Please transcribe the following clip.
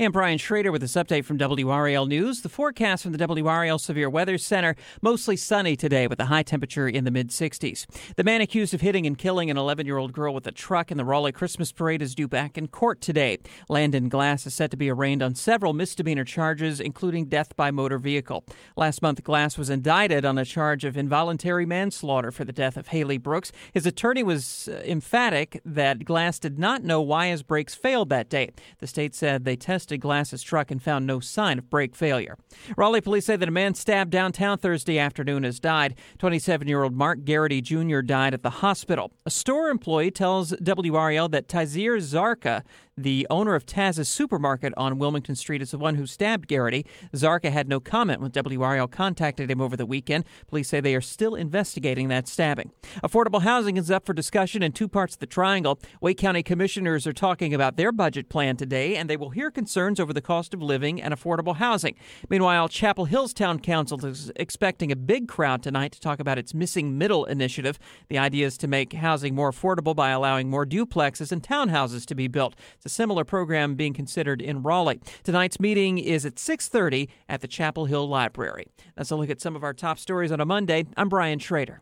And Brian Shrader with this update from WRAL News. The forecast from the WRAL Severe Weather Center mostly sunny today with a high temperature in the mid 60s. The man accused of hitting and killing an 11 year old girl with a truck in the Raleigh Christmas parade is due back in court today. Landon Glass is set to be arraigned on several misdemeanor charges, including death by motor vehicle. Last month, Glass was indicted on a charge of involuntary manslaughter for the death of Hailey Brooks. His attorney was uh, emphatic that Glass did not know why his brakes failed that day. The state said they tested tested Glass's truck and found no sign of brake failure. Raleigh police say that a man stabbed downtown Thursday afternoon has died. 27 year old Mark Garrity Jr. died at the hospital. A store employee tells WRAL that Tazir Zarka the owner of Taz's supermarket on Wilmington Street is the one who stabbed Garrity. Zarka had no comment when WRL contacted him over the weekend. Police say they are still investigating that stabbing. Affordable housing is up for discussion in two parts of the triangle. Wake County commissioners are talking about their budget plan today, and they will hear concerns over the cost of living and affordable housing. Meanwhile, Chapel Hills Town Council is expecting a big crowd tonight to talk about its Missing Middle initiative. The idea is to make housing more affordable by allowing more duplexes and townhouses to be built. It's a similar program being considered in Raleigh. Tonight's meeting is at 6:30 at the Chapel Hill Library. That's a look at some of our top stories on a Monday. I'm Brian Shrader.